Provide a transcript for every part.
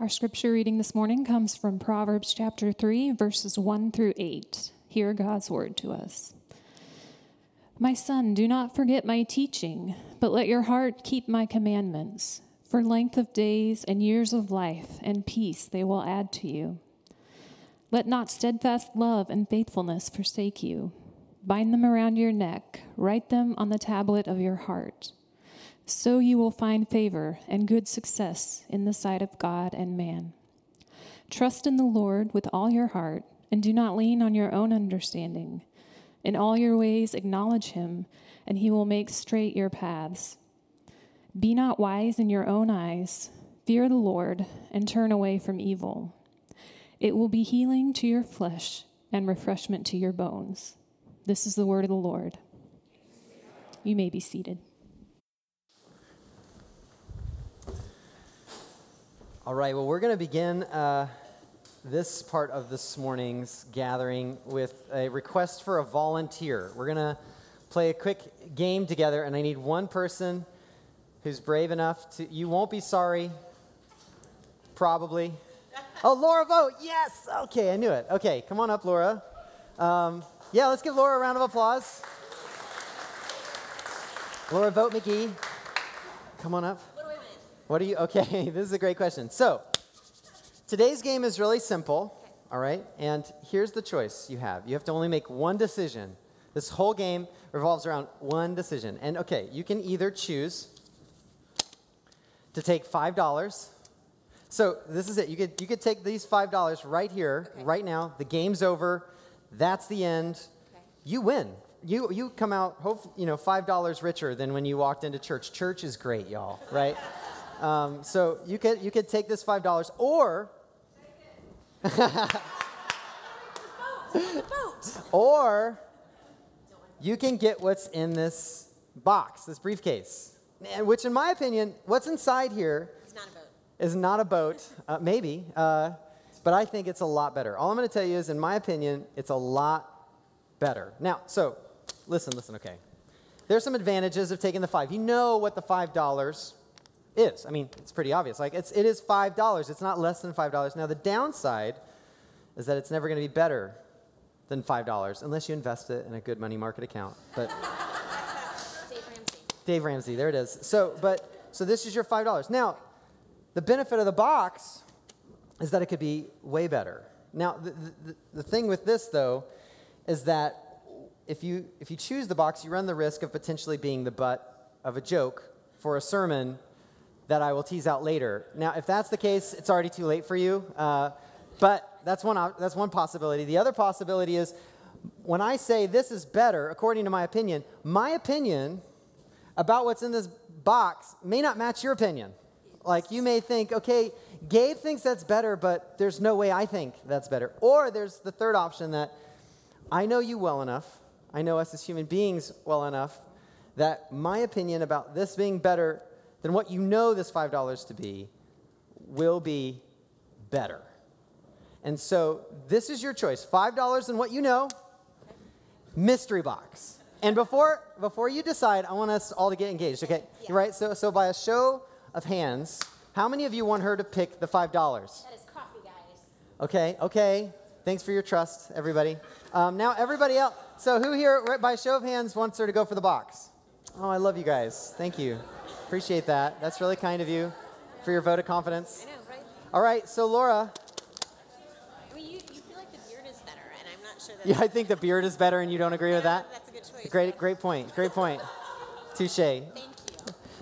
Our scripture reading this morning comes from Proverbs chapter 3, verses 1 through 8. Hear God's word to us. My son, do not forget my teaching, but let your heart keep my commandments. For length of days and years of life and peace they will add to you. Let not steadfast love and faithfulness forsake you. Bind them around your neck, write them on the tablet of your heart. So you will find favor and good success in the sight of God and man. Trust in the Lord with all your heart, and do not lean on your own understanding. In all your ways acknowledge him, and he will make straight your paths. Be not wise in your own eyes. Fear the Lord, and turn away from evil. It will be healing to your flesh and refreshment to your bones. This is the word of the Lord. You may be seated. All right, well, we're going to begin uh, this part of this morning's gathering with a request for a volunteer. We're going to play a quick game together, and I need one person who's brave enough to. You won't be sorry, probably. Oh, Laura Vote, yes! Okay, I knew it. Okay, come on up, Laura. Um, yeah, let's give Laura a round of applause. Laura Vote McGee, come on up. What are you? Okay, this is a great question. So, today's game is really simple, all right? And here's the choice you have you have to only make one decision. This whole game revolves around one decision. And okay, you can either choose to take $5. So, this is it. You could, you could take these $5 right here, Okay. right now. The game's over. That's the end. Okay. You win. You, you come out, hope, you know, $5 richer than when you walked into church. Church is great, y'all, right? Um, so you could you could take this five dollars, or or you can get what's in this box, this briefcase, and which, in my opinion, what's inside here It's not is not a boat, uh, maybe, uh, but I think it's a lot better. All I'm going to tell you is, in my opinion, it's a lot better. Now, so listen, listen, okay. There's some advantages of taking the five. You know what the five dollars is. I mean, it's pretty obvious. Like, it's, it is five dollars. It's not less than five dollars. Now, the downside is that it's never going to be better than five dollars unless you invest it in a good money market account. But Dave Ramsey. Dave Ramsey, there it is. So, but so this is your five dollars. Now, the benefit of the box is that it could be way better. Now, the, the, the thing with this though is that if you if you choose the box, you run the risk of potentially being the butt of a joke for a sermon that I will tease out later. Now, if that's the case, it's already too late for you. Uh, but that's one, that's one possibility. The other possibility is when I say this is better, according to my opinion, my opinion about what's in this box may not match your opinion. Like you may think, okay, Gabe thinks that's better, but there's no way I think that's better. Or there's the third option that I know you well enough, I know us as human beings well enough, that my opinion about this being better than what you know this $5 to be will be better. And so this is your choice $5 and what you know, mystery box. And before, before you decide, I want us all to get engaged, okay? Yeah. Right? So, so by a show of hands, how many of you want her to pick the $5? That is coffee, guys. Okay, okay. Thanks for your trust, everybody. Um, now, everybody else. So, who here, by show of hands, wants her to go for the box? Oh, I love you guys. Thank you. Appreciate that. That's really kind of you for your vote of confidence. I know, right? All right, so Laura, I mean, you, you feel like the beard is better, and I'm not sure that. yeah, I think the beard is better, and you don't agree with that. That's a good choice. Great, great point. Great point. Touche. Thank you.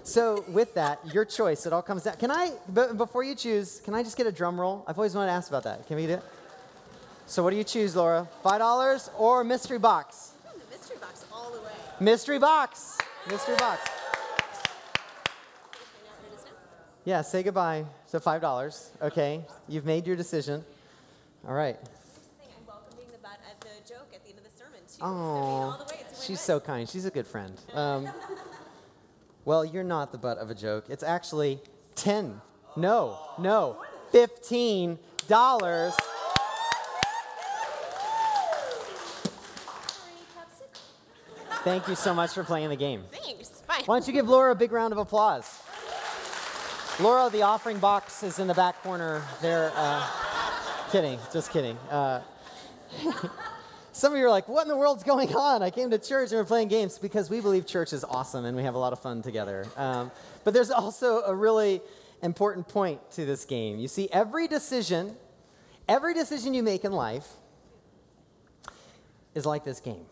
So, with that, your choice. It all comes down. Can I, but before you choose, can I just get a drum roll? I've always wanted to ask about that. Can we do it? So, what do you choose, Laura? Five dollars or mystery box? Ooh, the mystery box all the way. Mystery box. Mr. Box. Yeah, say goodbye to $5. Okay, you've made your decision. All right. I'm welcoming the, the joke at the end of the sermon, too. Oh, so she's so kind. She's a good friend. Um, well, you're not the butt of a joke. It's actually 10. No, no, $15. Thank you so much for playing the game. Thanks. Fine. Why don't you give Laura a big round of applause? Laura, the offering box is in the back corner. There. Uh, kidding, just kidding. Uh, some of you are like, what in the world's going on? I came to church and we're playing games because we believe church is awesome and we have a lot of fun together. Um, but there's also a really important point to this game. You see, every decision, every decision you make in life is like this game,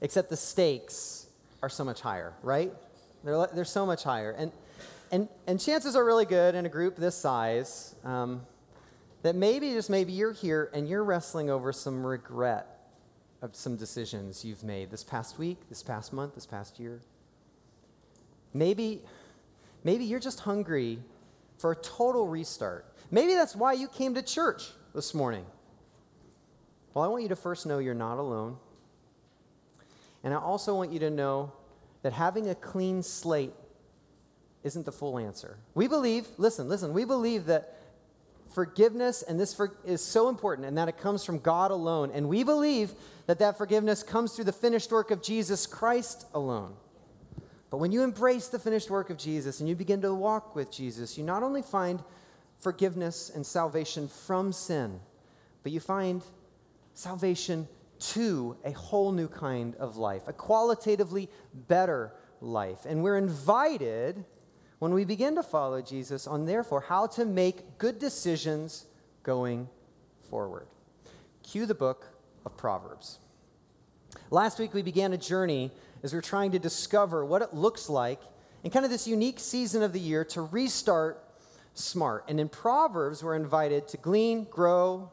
except the stakes are so much higher, right? They're, they're so much higher. And, and, and chances are really good in a group this size um, that maybe, just maybe, you're here and you're wrestling over some regret of some decisions you've made this past week, this past month, this past year. Maybe Maybe you're just hungry for a total restart. Maybe that's why you came to church this morning. Well, I want you to first know you're not alone. And I also want you to know that having a clean slate isn't the full answer. We believe, listen, listen, we believe that forgiveness and this for, is so important and that it comes from God alone. And we believe that that forgiveness comes through the finished work of Jesus Christ alone. But when you embrace the finished work of Jesus and you begin to walk with Jesus, you not only find forgiveness and salvation from sin, but you find salvation to a whole new kind of life, a qualitatively better life. And we're invited when we begin to follow Jesus on, therefore, how to make good decisions going forward. Cue the book of Proverbs. Last week, we began a journey as we're trying to discover what it looks like in kind of this unique season of the year to restart smart. And in Proverbs, we're invited to glean, grow,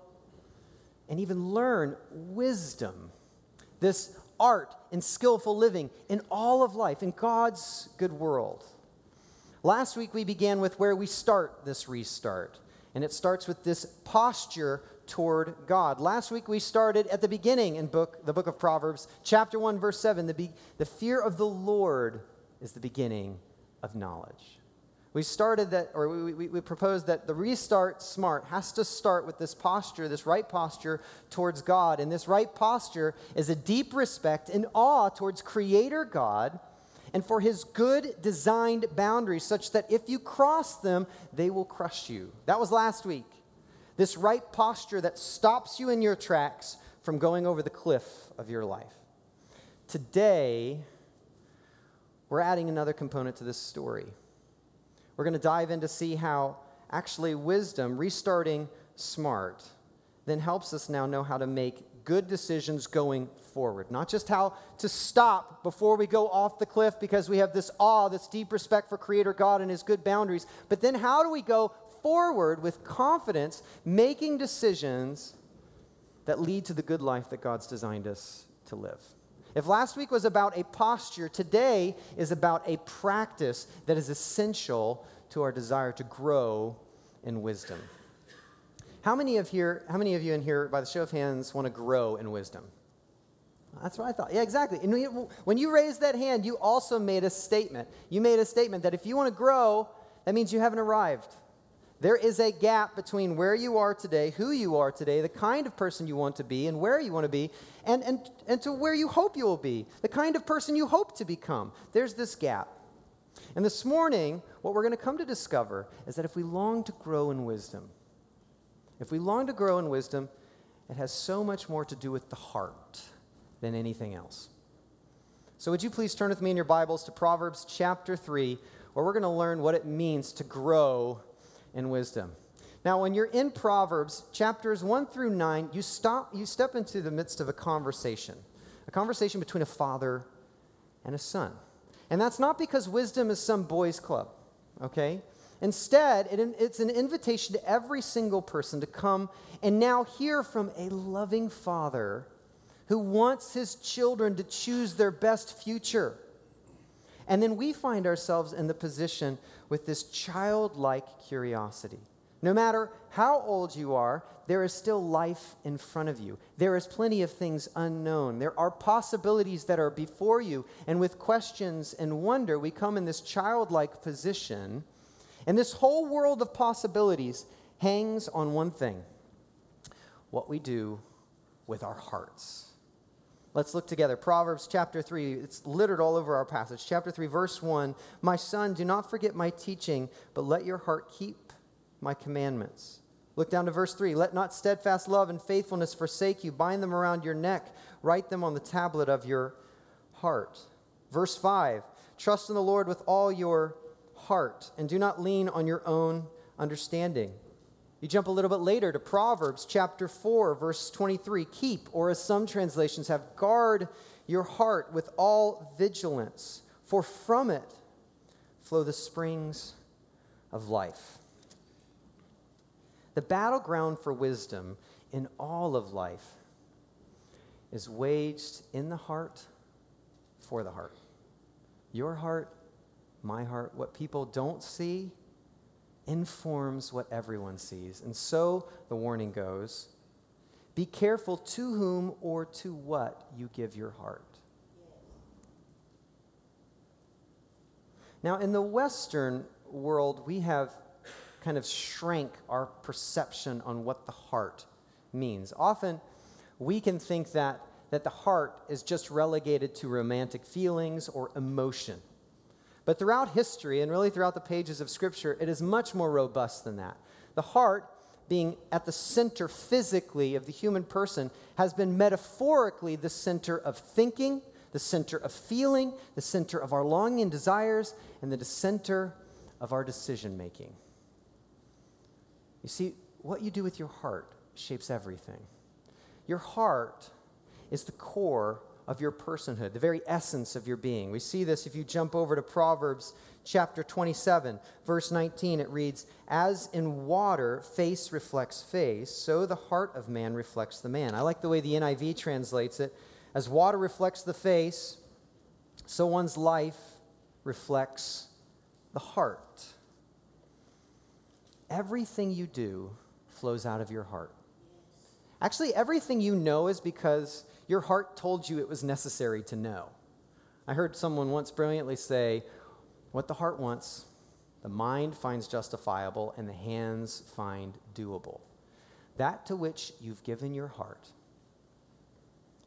and even learn wisdom. This art and skillful living in all of life, in God's good world. Last week, we began with where we start this restart. And it starts with this posture toward God. Last week we started at the beginning in book, the book of Proverbs, chapter 1, verse 7. The, be, the fear of the Lord is the beginning of knowledge. We started that, or we, we, we proposed that the restart smart has to start with this posture, this right posture towards God. And this right posture is a deep respect and awe towards Creator God and for His good designed boundaries, such that if you cross them, they will crush you. That was last week. This right posture that stops you in your tracks from going over the cliff of your life. Today, we're adding another component to this story. We're going to dive in to see how actually wisdom, restarting smart, then helps us now know how to make good decisions going forward. Not just how to stop before we go off the cliff because we have this awe, this deep respect for Creator God and His good boundaries, but then how do we go forward with confidence, making decisions that lead to the good life that God's designed us to live. If last week was about a posture, today is about a practice that is essential to our desire to grow in wisdom. How many of here, how many of you in here, by the show of hands, want to grow in wisdom? That's what I thought. Yeah, exactly. And when you raised that hand, you also made a statement. You made a statement that if you want to grow, that means you haven't arrived. There is a gap between where you are today, who you are today, the kind of person you want to be, and where you want to be, and, and, and to where you hope you will be, the kind of person you hope to become. There's this gap. And this morning, what we're going to come to discover is that if we long to grow in wisdom, if we long to grow in wisdom, it has so much more to do with the heart than anything else. So, would you please turn with me in your Bibles to Proverbs chapter 3, where we're going to learn what it means to grow and wisdom. Now, when you're in Proverbs chapters 1 through 9, you, stop, you step into the midst of a conversation, a conversation between a father and a son. And that's not because wisdom is some boys' club, okay? Instead, it, it's an invitation to every single person to come and now hear from a loving father who wants his children to choose their best future. And then we find ourselves in the position with this childlike curiosity. No matter how old you are, there is still life in front of you. There is plenty of things unknown. There are possibilities that are before you. And with questions and wonder, we come in this childlike position. And this whole world of possibilities hangs on one thing what we do with our hearts. Let's look together. Proverbs chapter 3, it's littered all over our passage. Chapter 3, verse 1 My son, do not forget my teaching, but let your heart keep my commandments. Look down to verse 3 Let not steadfast love and faithfulness forsake you. Bind them around your neck, write them on the tablet of your heart. Verse 5 Trust in the Lord with all your heart, and do not lean on your own understanding. You jump a little bit later to Proverbs chapter 4, verse 23. Keep, or as some translations have, guard your heart with all vigilance, for from it flow the springs of life. The battleground for wisdom in all of life is waged in the heart for the heart. Your heart, my heart, what people don't see informs what everyone sees. And so the warning goes be careful to whom or to what you give your heart. Now, in the Western world, we have kind of shrank our perception on what the heart means. Often, we can think that, that the heart is just relegated to romantic feelings or emotion. But throughout history, and really throughout the pages of Scripture, it is much more robust than that. The heart, being at the center physically of the human person, has been metaphorically the center of thinking, the center of feeling, the center of our longing and desires, and the center of our decision making. You see, what you do with your heart shapes everything. Your heart is the core of your personhood, the very essence of your being. We see this if you jump over to Proverbs chapter 27, verse 19. It reads, As in water, face reflects face, so the heart of man reflects the man. I like the way the NIV translates it. As water reflects the face, so one's life reflects the heart. Everything you do flows out of your heart. Actually, everything you know is because your heart told you it was necessary to know. I heard someone once brilliantly say, What the heart wants, the mind finds justifiable, and the hands find doable. That to which you've given your heart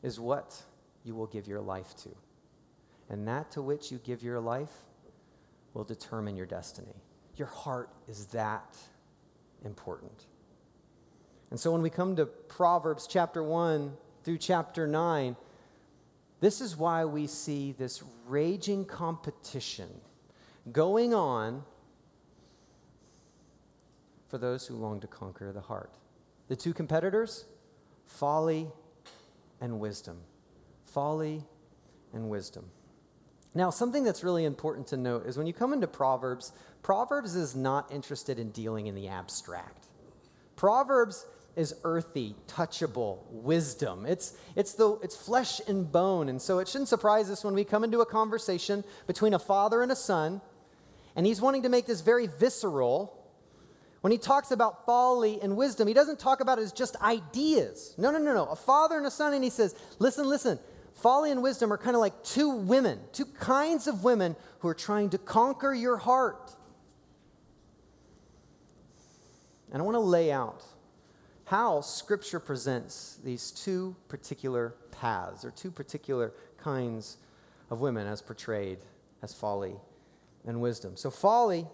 is what you will give your life to. And that to which you give your life will determine your destiny. Your heart is that important. And so when we come to Proverbs chapter 1, through chapter 9, this is why we see this raging competition going on for those who long to conquer the heart. The two competitors folly and wisdom. Folly and wisdom. Now, something that's really important to note is when you come into Proverbs, Proverbs is not interested in dealing in the abstract. Proverbs is earthy, touchable wisdom. It's, it's, the, it's flesh and bone. And so it shouldn't surprise us when we come into a conversation between a father and a son, and he's wanting to make this very visceral. When he talks about folly and wisdom, he doesn't talk about it as just ideas. No, no, no, no. A father and a son, and he says, listen, listen. Folly and wisdom are kind of like two women, two kinds of women who are trying to conquer your heart. And I want to lay out how Scripture presents these two particular paths or two particular kinds of women as portrayed as folly and wisdom. So, folly,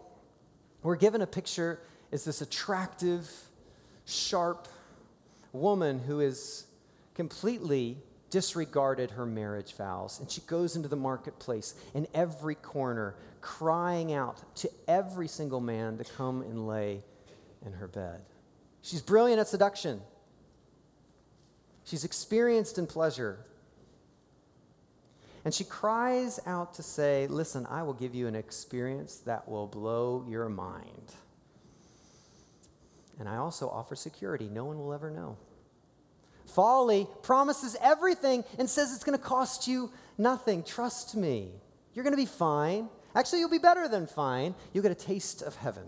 we're given a picture, is this attractive, sharp woman who is completely disregarded her marriage vows. And she goes into the marketplace in every corner, crying out to every single man to come and lay in her bed. She's brilliant at seduction. She's experienced in pleasure. And she cries out to say, Listen, I will give you an experience that will blow your mind. And I also offer security. No one will ever know. Folly promises everything and says it's going to cost you nothing. Trust me. You're going to be fine. Actually, you'll be better than fine. You'll get a taste of heaven.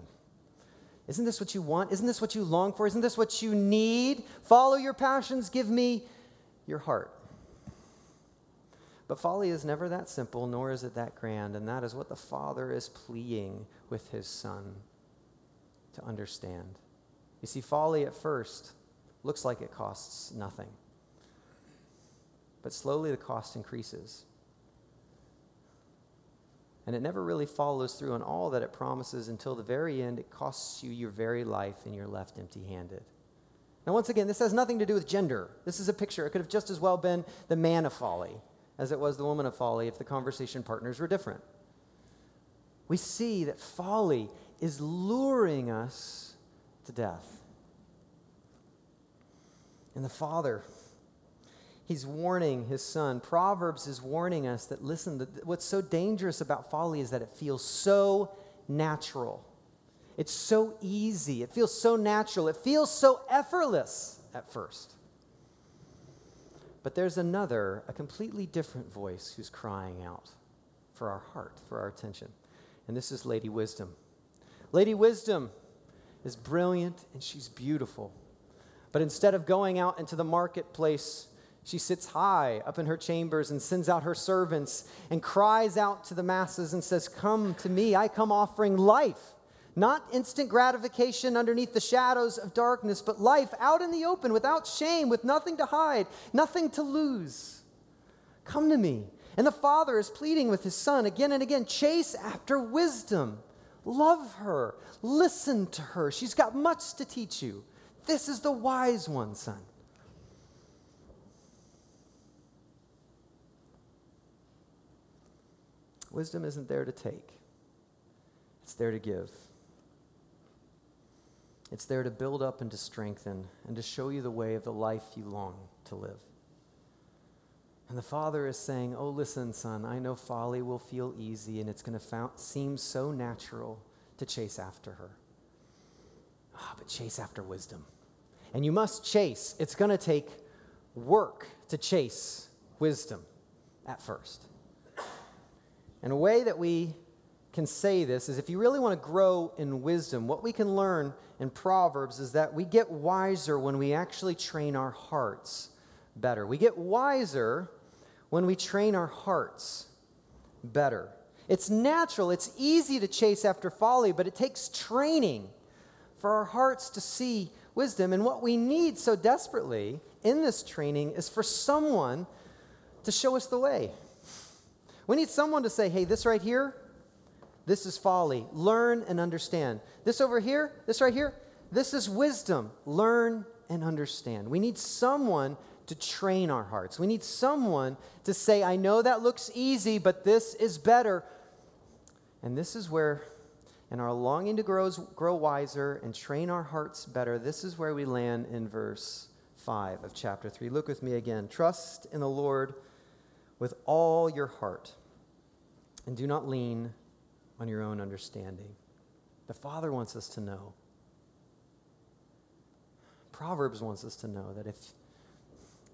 Isn't this what you want? Isn't this what you long for? Isn't this what you need? Follow your passions, give me your heart. But folly is never that simple, nor is it that grand, and that is what the Father is pleading with his Son to understand. You see, folly at first looks like it costs nothing. but slowly the cost increases. And it never really follows through on all that it promises until the very end. It costs you your very life and you're left empty handed. Now, once again, this has nothing to do with gender. This is a picture. It could have just as well been the man of folly as it was the woman of folly if the conversation partners were different. We see that folly is luring us to death. And the Father, He's warning his son. Proverbs is warning us that, listen, what's so dangerous about folly is that it feels so natural. It's so easy. It feels so natural. It feels so effortless at first. But there's another, a completely different voice who's crying out for our heart, for our attention. And this is Lady Wisdom. Lady Wisdom is brilliant and she's beautiful. But instead of going out into the marketplace, she sits high up in her chambers and sends out her servants and cries out to the masses and says, Come to me, I come offering life. Not instant gratification underneath the shadows of darkness, but life out in the open without shame, with nothing to hide, nothing to lose. Come to me. And the father is pleading with his son again and again chase after wisdom. Love her. Listen to her. She's got much to teach you. This is the wise one, son. Wisdom isn't there to take, it's there to give. It's there to build up and to strengthen and to show you the way of the life you long to live. And the father is saying, Oh, listen, son, I know folly will feel easy and it's going to seem so natural to chase after her. Ah, but chase after wisdom. And you must chase. It's going to take work to chase wisdom at first. And a way that we can say this is if you really want to grow in wisdom, what we can learn in Proverbs is that we get wiser when we actually train our hearts better. We get wiser when we train our hearts better. It's natural, it's easy to chase after folly, but it takes training for our hearts to see wisdom. And what we need so desperately in this training is for someone to show us the way. We need someone to say, hey, this right here, this is folly. Learn and understand. This over here, this right here, this is wisdom. Learn and understand. We need someone to train our hearts. We need someone to say, I know that looks easy, but this is better. And this is where, in our longing to grow, grow wiser and train our hearts better, this is where we land in verse 5 of chapter 3. Look with me again. Trust in the Lord with all your heart, and do not lean on your own understanding. The Father wants us to know. Proverbs wants us to know that if,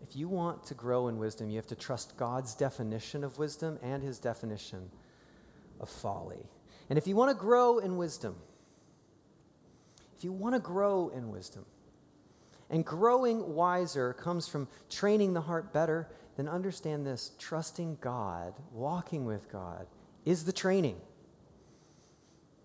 if you want to grow in wisdom, you have to trust God's definition of wisdom and his definition of folly. And if you want to grow in wisdom, if you want to grow in wisdom, and growing wiser comes from training the heart better, then understand this trusting God, walking with God, is the training.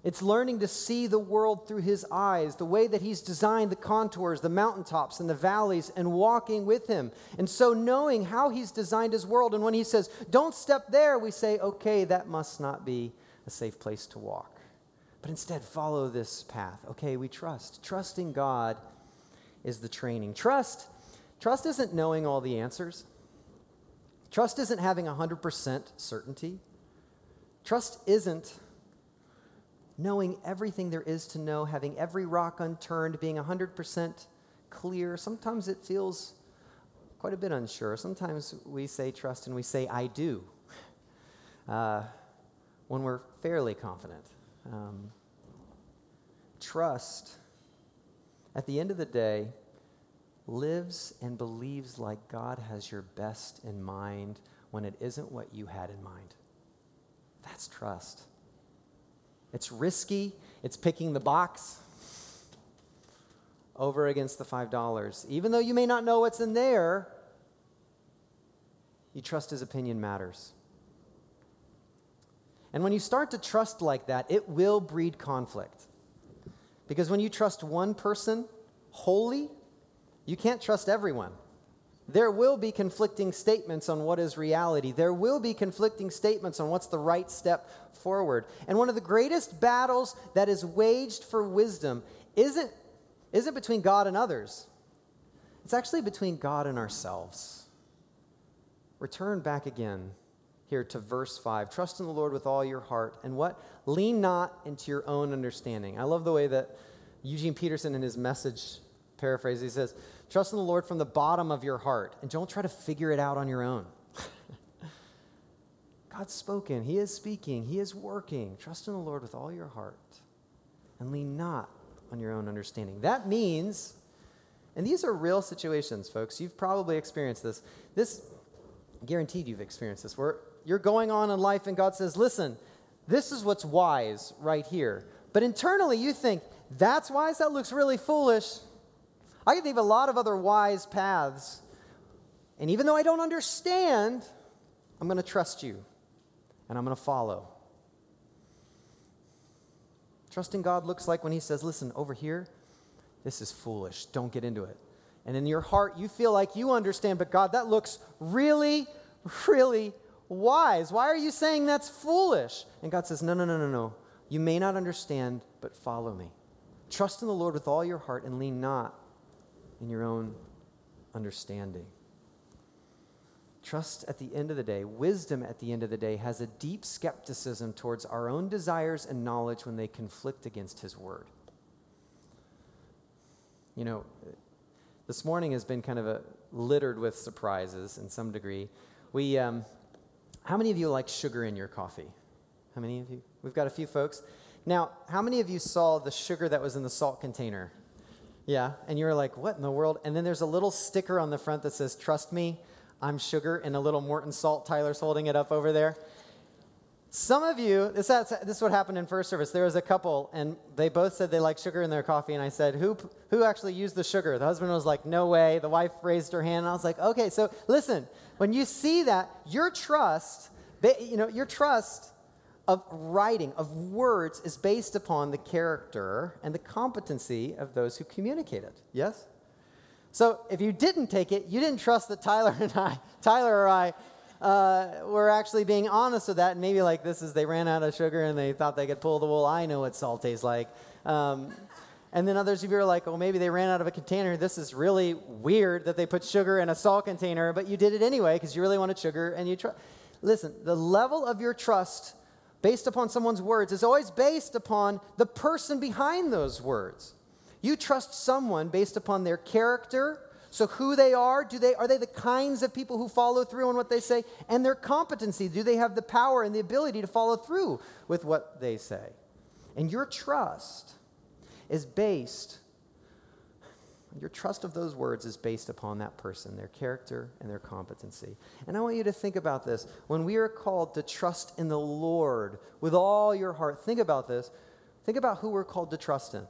It's learning to see the world through his eyes, the way that he's designed the contours, the mountaintops, and the valleys, and walking with him. And so, knowing how he's designed his world, and when he says, Don't step there, we say, Okay, that must not be a safe place to walk. But instead, follow this path. Okay, we trust. Trusting God is the training. Trust, trust isn't knowing all the answers. Trust isn't having 100% certainty. Trust isn't knowing everything there is to know, having every rock unturned, being 100% clear. Sometimes it feels quite a bit unsure. Sometimes we say trust and we say, I do, uh, when we're fairly confident. Um, trust, at the end of the day, lives and believes like God has your best in mind when it isn't what you had in mind. That's trust. It's risky, it's picking the box over against the $5. Even though you may not know what's in there, you trust his opinion matters. And when you start to trust like that, it will breed conflict. Because when you trust one person wholly, you can't trust everyone. there will be conflicting statements on what is reality. There will be conflicting statements on what's the right step forward. And one of the greatest battles that is waged for wisdom isn't, isn't between God and others, it's actually between God and ourselves. Return back again here to verse 5. Trust in the Lord with all your heart. And what? Lean not into your own understanding. I love the way that Eugene Peterson in his message paraphrases, he says, Trust in the Lord from the bottom of your heart and don't try to figure it out on your own. God's spoken, He is speaking, He is working. Trust in the Lord with all your heart and lean not on your own understanding. That means, and these are real situations, folks. You've probably experienced this. This, guaranteed you've experienced this, where you're going on in life and God says, Listen, this is what's wise right here. But internally, you think, That's wise? That looks really foolish. I can think of a lot of other wise paths. And even though I don't understand, I'm going to trust you and I'm going to follow. Trusting God looks like when He says, Listen, over here, this is foolish. Don't get into it. And in your heart, you feel like you understand, but God, that looks really, really wise. Why are you saying that's foolish? And God says, No, no, no, no, no. You may not understand, but follow me. Trust in the Lord with all your heart and lean not in your own understanding. Trust at the end of the day, wisdom at the end of the day, has a deep skepticism towards our own desires and knowledge when they conflict against His Word. You know, this morning has been kind of a, littered with surprises in some degree. We, um, how many of you like sugar in your coffee? How many of you? We've got a few folks. Now, how many of you saw the sugar that was in the salt container? Yeah, and you're like, what in the world? And then there's a little sticker on the front that says, Trust me, I'm sugar, and a little Morton salt. Tyler's holding it up over there. Some of you, this, this is what happened in first service. There was a couple, and they both said they like sugar in their coffee. And I said, who, who actually used the sugar? The husband was like, No way. The wife raised her hand. And I was like, Okay, so listen, when you see that, your trust, you know, your trust of writing, of words, is based upon the character and the competency of those who communicate it. Yes? So if you didn't take it, you didn't trust that Tyler and I, Tyler or I, uh, were actually being honest with that. And maybe like this is they ran out of sugar and they thought they could pull the wool. I know what salt tastes like. Um, and then others of you are like, oh, maybe they ran out of a container. This is really weird that they put sugar in a salt container, but you did it anyway because you really wanted sugar and you trust. Listen, the level of your trust based upon someone's words is always based upon the person behind those words. You trust someone based upon their character, so who they are, do they are they the kinds of people who follow through on what they say and their competency, do they have the power and the ability to follow through with what they say? And your trust is based your trust of those words is based upon that person, their character and their competency. And I want you to think about this. When we are called to trust in the Lord with all your heart, think about this. Think about who we're called to trust in.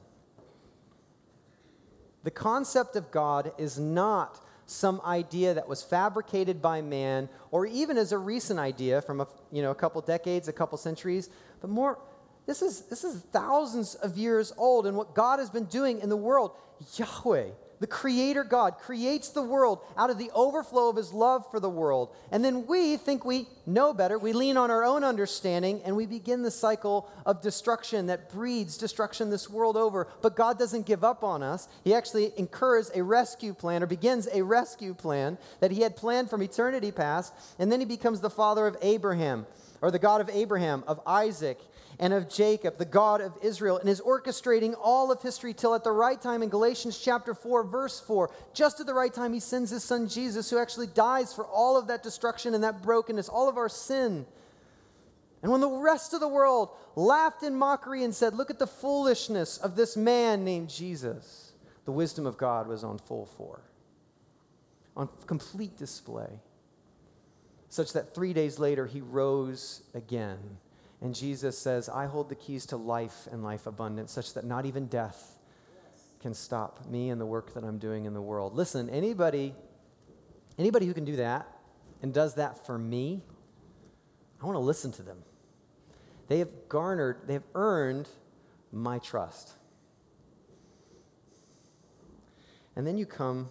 The concept of God is not some idea that was fabricated by man or even as a recent idea from a, you know, a couple decades, a couple centuries, but more this is, this is thousands of years old, and what God has been doing in the world. Yahweh, the Creator God, creates the world out of the overflow of His love for the world. And then we think we know better. We lean on our own understanding, and we begin the cycle of destruction that breeds destruction this world over. But God doesn't give up on us. He actually incurs a rescue plan, or begins a rescue plan that He had planned from eternity past. And then He becomes the Father of Abraham, or the God of Abraham, of Isaac, and of Jacob, the God of Israel, and is orchestrating all of history till at the right time in Galatians chapter 4, verse 4, just at the right time, he sends his son Jesus, who actually dies for all of that destruction and that brokenness, all of our sin. And when the rest of the world laughed in mockery and said, Look at the foolishness of this man named Jesus, the wisdom of God was on full for, on complete display, such that three days later he rose again and Jesus says, I hold the keys to life and life abundant, such that not even death can stop me and the work that I'm doing in the world. Listen, anybody, anybody who can do that and does that for me, I want to listen to them. They have garnered, they have earned my trust. And then you come,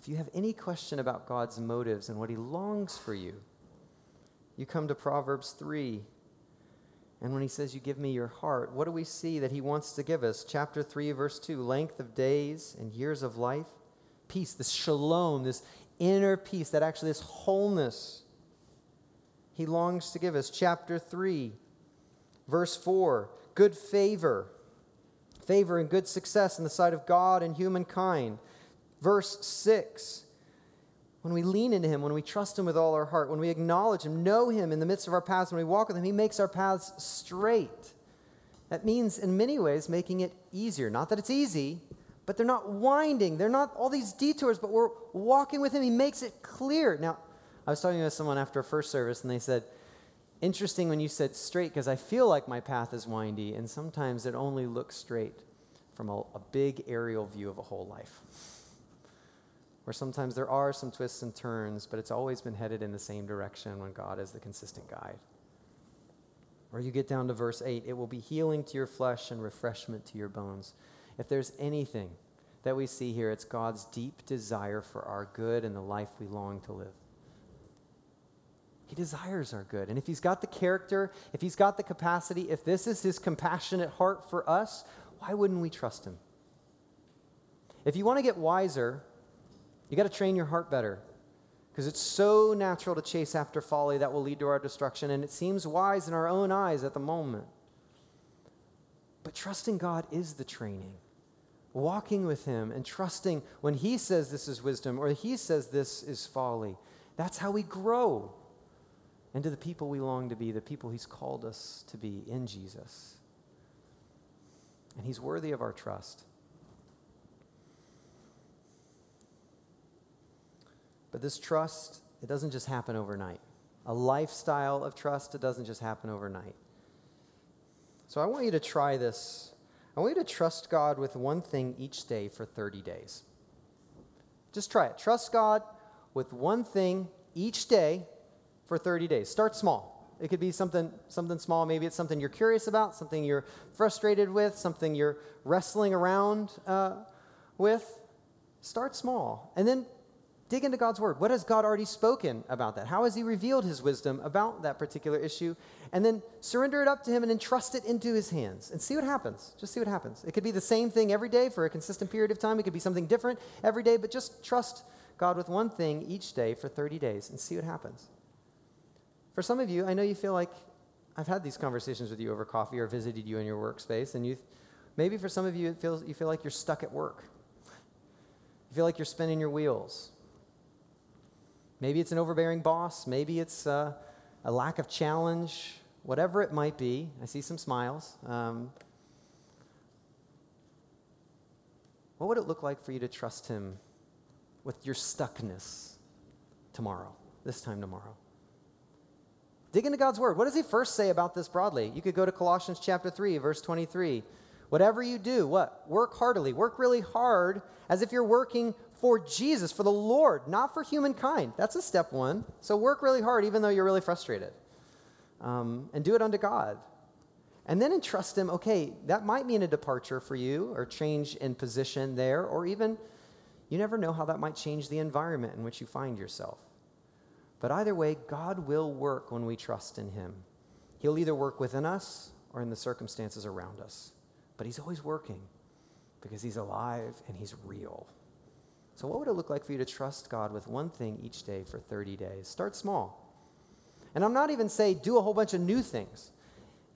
if you have any question about God's motives and what He longs for you, you come to Proverbs 3. And when He says, You give me your heart, what do we see that He wants to give us? Chapter 3, verse 2 length of days and years of life, peace, this shalom, this inner peace, that actually this wholeness He longs to give us. Chapter 3, verse 4 good favor, favor and good success in the sight of God and humankind. Verse 6 when we lean into Him, when we trust Him with all our heart, when we acknowledge Him, know Him in the midst of our paths, when we walk with Him, He makes our paths straight. That means, in many ways, making it easier. Not that it's easy, but they're not winding. They're not all these detours, but we're walking with Him. He makes it clear. Now, I was talking with someone after a first service, and they said, Interesting when you said straight, because I feel like my path is windy, and sometimes it only looks straight from a, a big aerial view of a whole life where sometimes there are some twists and turns, but it's always been headed in the same direction when God is the consistent guide. Or you get down to verse 8 it will be healing to your flesh and refreshment to your bones. If there's anything that we see here, it's God's deep desire for our good and the life we long to live. He desires our good. And if He's got the character, if He's got the capacity, if this is His compassionate heart for us, why wouldn't we trust Him? If you want to get wiser, you got to train your heart better because it's so natural to chase after folly that will lead to our destruction, and it seems wise in our own eyes at the moment. But trusting God is the training. Walking with Him and trusting when He says this is wisdom or He says this is folly. That's how we grow into the people we long to be, the people He's called us to be in Jesus. And He's worthy of our trust. But this trust, it doesn't just happen overnight. A lifestyle of trust, it doesn't just happen overnight. So I want you to try this. I want you to trust God with one thing each day for 30 days. Just try it. Trust God with one thing each day for 30 days. Start small. It could be something, something small. Maybe it's something you're curious about, something you're frustrated with, something you're wrestling around uh, with. Start small. And then dig into God's word. What has God already spoken about that? How has He revealed His wisdom about that particular issue? And then surrender it up to Him and entrust it into His hands and see what happens. Just see what happens. It could be the same thing every day for a consistent period of time, it could be something different every day, but just trust God with one thing each day for 30 days and see what happens. For some of you, I know you feel like I've had these conversations with you over coffee or visited you in your workspace, and you maybe for some of you it feels you feel like you're stuck at work. You feel like you're spinning your wheels Maybe it's an overbearing boss. Maybe it's uh, a lack of challenge. Whatever it might be. I see some smiles. Um, what would it look like for you to trust Him with your stuckness tomorrow, this time tomorrow? Dig into God's Word. What does He first say about this broadly? You could go to Colossians chapter 3, verse 23. Whatever you do, what? Work heartily. Work really hard as if you're working for Jesus, for the Lord, not for humankind. That's a step one. So work really hard, even though you're really frustrated. Um, and do it unto God. And then entrust Him, okay, that might mean a departure for you or change in position there, or even you never know how that might change the environment in which you find yourself. But either way, God will work when we trust in Him. He'll either work within us or in the circumstances around us. But He's always working because He's alive and He's real. So, what would it look like for you to trust God with one thing each day for 30 days? Start small. And I'm not even saying do a whole bunch of new things.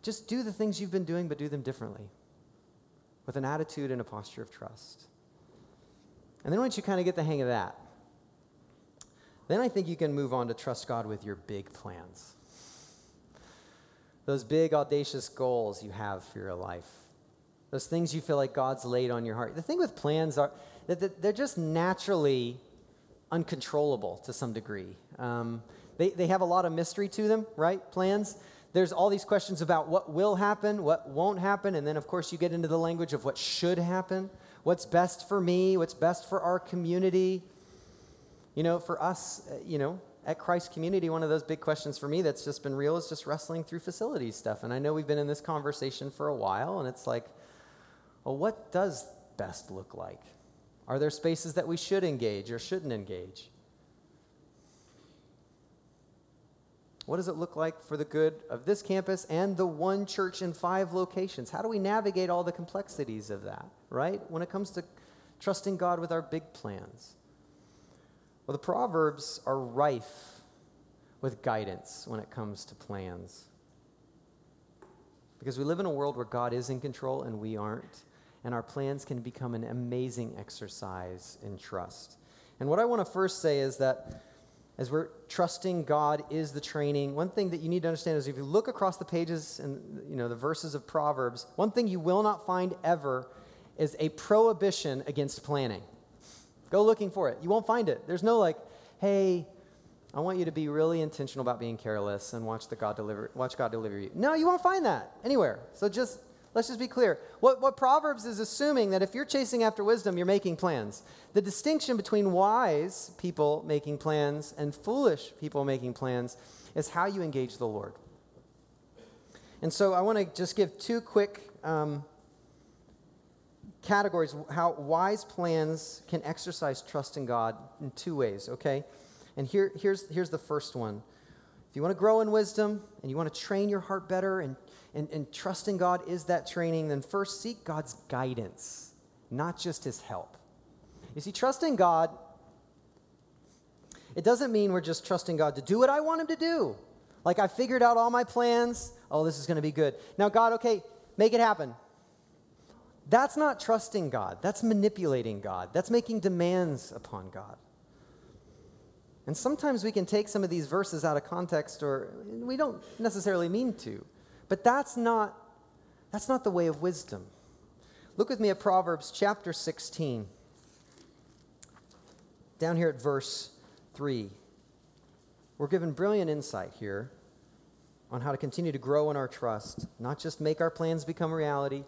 Just do the things you've been doing, but do them differently with an attitude and a posture of trust. And then once you kind of get the hang of that, then I think you can move on to trust God with your big plans. Those big, audacious goals you have for your life. Those things you feel like God's laid on your heart. The thing with plans are that they're just naturally uncontrollable to some degree. Um, they, they have a lot of mystery to them, right? Plans. There's all these questions about what will happen, what won't happen, and then, of course, you get into the language of what should happen, what's best for me, what's best for our community. You know, for us, uh, you know, at Christ Community, one of those big questions for me that's just been real is just wrestling through facilities stuff. And I know we've been in this conversation for a while, and it's like, well, what does best look like? Are there spaces that we should engage or shouldn't engage? What does it look like for the good of this campus and the one church in five locations? How do we navigate all the complexities of that, right? When it comes to trusting God with our big plans. Well, the Proverbs are rife with guidance when it comes to plans. Because we live in a world where God is in control and we aren't, and our plans can become an amazing exercise in trust. And what I want to first say is that as we're trusting God is the training, one thing that you need to understand is if you look across the pages and you know the verses of Proverbs, one thing you will not find ever is a prohibition against planning. Go looking for it. You won't find it. There's no like, hey, I want you to be really intentional about being careless and watch the God deliver watch God deliver you. No, you won't find that anywhere. So just Let's just be clear. What, what Proverbs is assuming that if you're chasing after wisdom, you're making plans. The distinction between wise people making plans and foolish people making plans is how you engage the Lord. And so I want to just give two quick um, categories how wise plans can exercise trust in God in two ways, okay? And here, here's, here's the first one. If you want to grow in wisdom and you want to train your heart better and and, and trusting God is that training, then first seek God's guidance, not just his help. You see, trusting God, it doesn't mean we're just trusting God to do what I want him to do. Like I figured out all my plans. Oh, this is going to be good. Now, God, okay, make it happen. That's not trusting God. That's manipulating God. That's making demands upon God. And sometimes we can take some of these verses out of context, or we don't necessarily mean to. But that's not, that's not the way of wisdom. Look with me at Proverbs chapter 16, down here at verse 3. We're given brilliant insight here on how to continue to grow in our trust, not just make our plans become reality,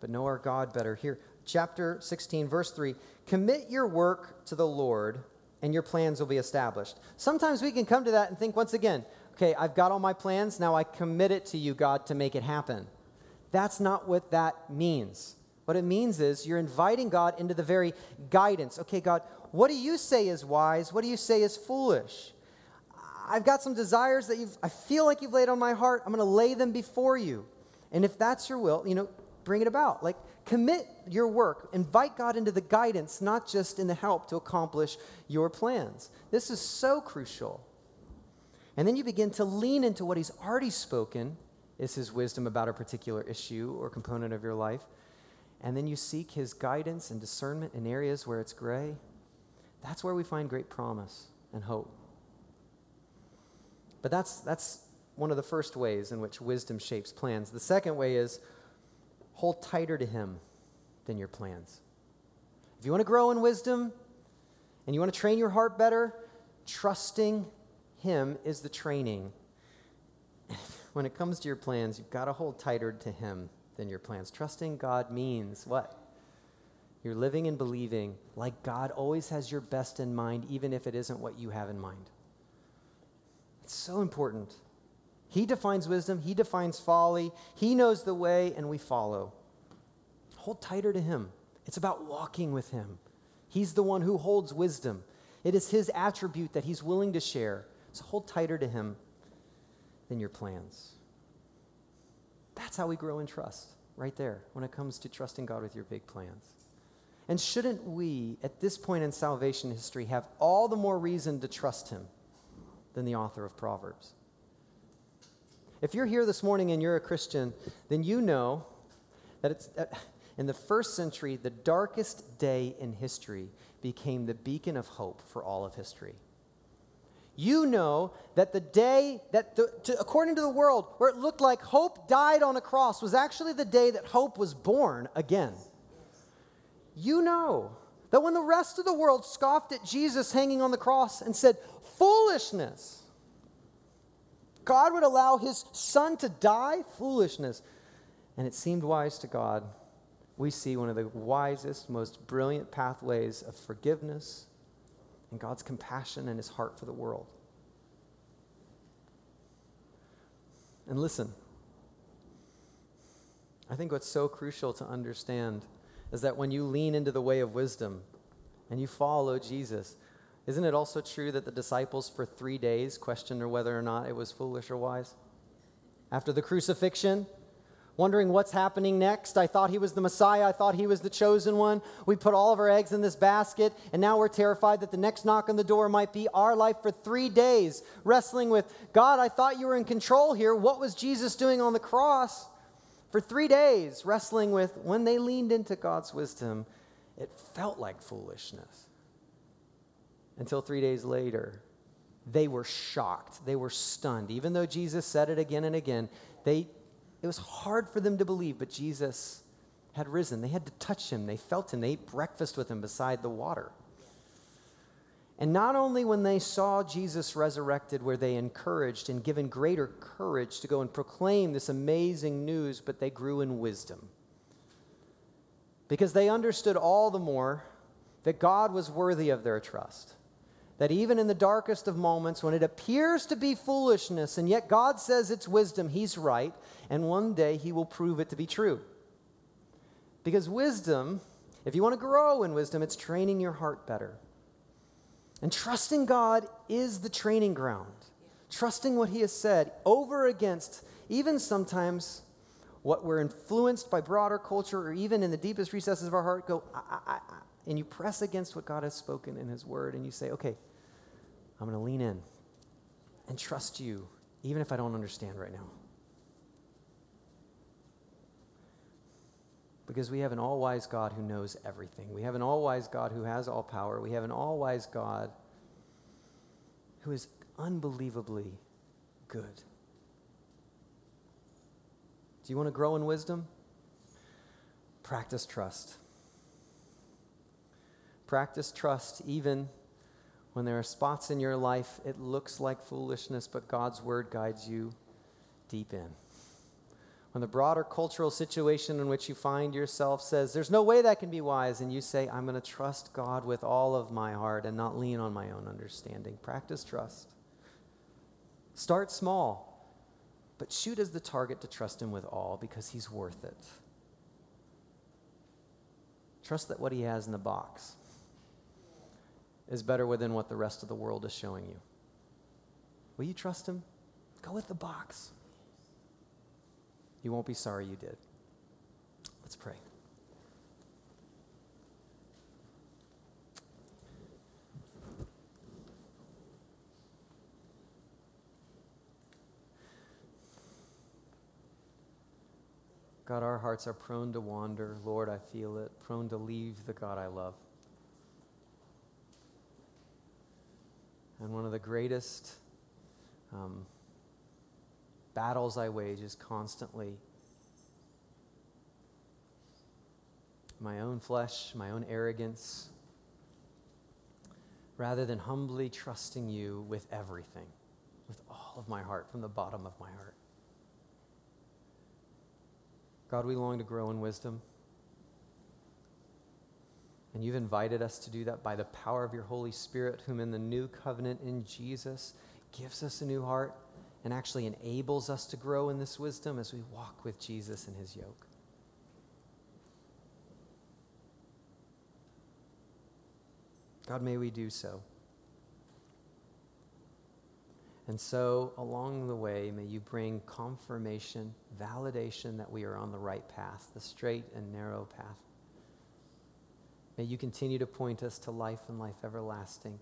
but know our God better. Here, chapter 16, verse 3 Commit your work to the Lord, and your plans will be established. Sometimes we can come to that and think once again, okay, I've got all my plans, now I commit it to you, God, to make it happen. That's not what that means. What it means is you're inviting God into the very guidance. Okay, God, what do you say is wise? What do you say is foolish? I've got some desires that you've, I feel like you've laid on my heart. I'm going to lay them before you. And if that's your will, you know, bring it about. Like, commit your work. Invite God into the guidance, not just in the help to accomplish your plans. This is so crucial. And then you begin to lean into what he's already spoken is his wisdom about a particular issue or component of your life. And then you seek his guidance and discernment in areas where it's gray. That's where we find great promise and hope. But that's, that's one of the first ways in which wisdom shapes plans. The second way is hold tighter to him than your plans. If you want to grow in wisdom and you want to train your heart better, trusting him is the training. when it comes to your plans, you've got to hold tighter to Him than your plans. Trusting God means what? You're living and believing like God always has your best in mind, even if it isn't what you have in mind. It's so important. He defines wisdom, He defines folly, He knows the way, and we follow. Hold tighter to Him. It's about walking with Him. He's the one who holds wisdom. It is His attribute that He's willing to share. So hold tighter to Him than your plans. That's how we grow in trust, right there, when it comes to trusting God with your big plans. And shouldn't we, at this point in salvation history, have all the more reason to trust Him than the author of Proverbs? If you're here this morning and you're a Christian, then you know that it's. Uh, in the first century, the darkest day in history became the beacon of hope for all of history you know that the day that, the, to, according to the world, where it looked like hope died on a cross, was actually the day that hope was born again. You know that when the rest of the world scoffed at Jesus hanging on the cross and said, foolishness, God would allow his son to die? Foolishness. And it seemed wise to God. We see one of the wisest, most brilliant pathways of forgiveness and God's compassion and his heart for the world. And listen, I think what's so crucial to understand is that when you lean into the way of wisdom, and you follow Jesus, isn't it also true that the disciples for three days questioned whether or not it was foolish or wise? After the crucifixion, wondering what's happening next. I thought he was the Messiah. I thought he was the chosen one. We put all of our eggs in this basket, and now we're terrified that the next knock on the door might be our life for three days, wrestling with God, I thought you were in control here. What was Jesus doing on the cross? For three days, wrestling with when they leaned into God's wisdom, it felt like foolishness. Until three days later, they were shocked. They were stunned. Even though Jesus said it again and again, they it was hard for them to believe, but Jesus had risen. They had to touch him. They felt him. They ate breakfast with him beside the water. And not only when they saw Jesus resurrected were they encouraged and given greater courage to go and proclaim this amazing news, but they grew in wisdom. Because they understood all the more that God was worthy of their trust that even in the darkest of moments, when it appears to be foolishness, and yet God says it's wisdom, He's right, and one day He will prove it to be true. Because wisdom, if you want to grow in wisdom, it's training your heart better. And trusting God is the training ground. Trusting what He has said over against, even sometimes what we're influenced by broader culture or even in the deepest recesses of our heart, go, I, I, I, and you press against what God has spoken in His Word and you say, okay, I'm going to lean in and trust you, even if I don't understand right now. Because we have an all wise God who knows everything. We have an all wise God who has all power. We have an all wise God who is unbelievably good. Do you want to grow in wisdom? Practice trust. Practice trust even when there are spots in your life it looks like foolishness, but God's word guides you deep in. When the broader cultural situation in which you find yourself says, There's no way that can be wise, and you say, I'm going to trust God with all of my heart and not lean on my own understanding. Practice trust. Start small, but shoot as the target to trust Him with all because He's worth it. Trust that what He has in the box is better within what the rest of the world is showing you. Will you trust Him? Go with the box. You won't be sorry you did. Let's pray. God, our hearts are prone to wander. Lord, I feel it, prone to leave the God I love. And one of the greatest um, battles I wage is constantly my own flesh, my own arrogance, rather than humbly trusting you with everything, with all of my heart, from the bottom of my heart. God, we long to grow in wisdom. And you've invited us to do that by the power of your Holy Spirit, whom in the new covenant in Jesus gives us a new heart and actually enables us to grow in this wisdom as we walk with Jesus in his yoke. God, may we do so. And so, along the way, may you bring confirmation, validation that we are on the right path, the straight and narrow path. May you continue to point us to life and life everlasting.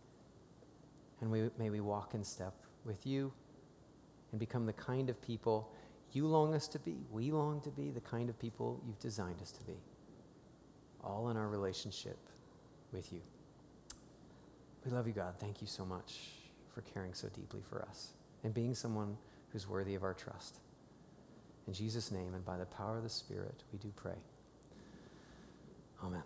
And we, may we walk in step with you and become the kind of people you long us to be. We long to be the kind of people you've designed us to be. All in our relationship with you. We love you, God. Thank you so much for caring so deeply for us and being someone who's worthy of our trust. In Jesus' name and by the power of the Spirit, we do pray. Amen.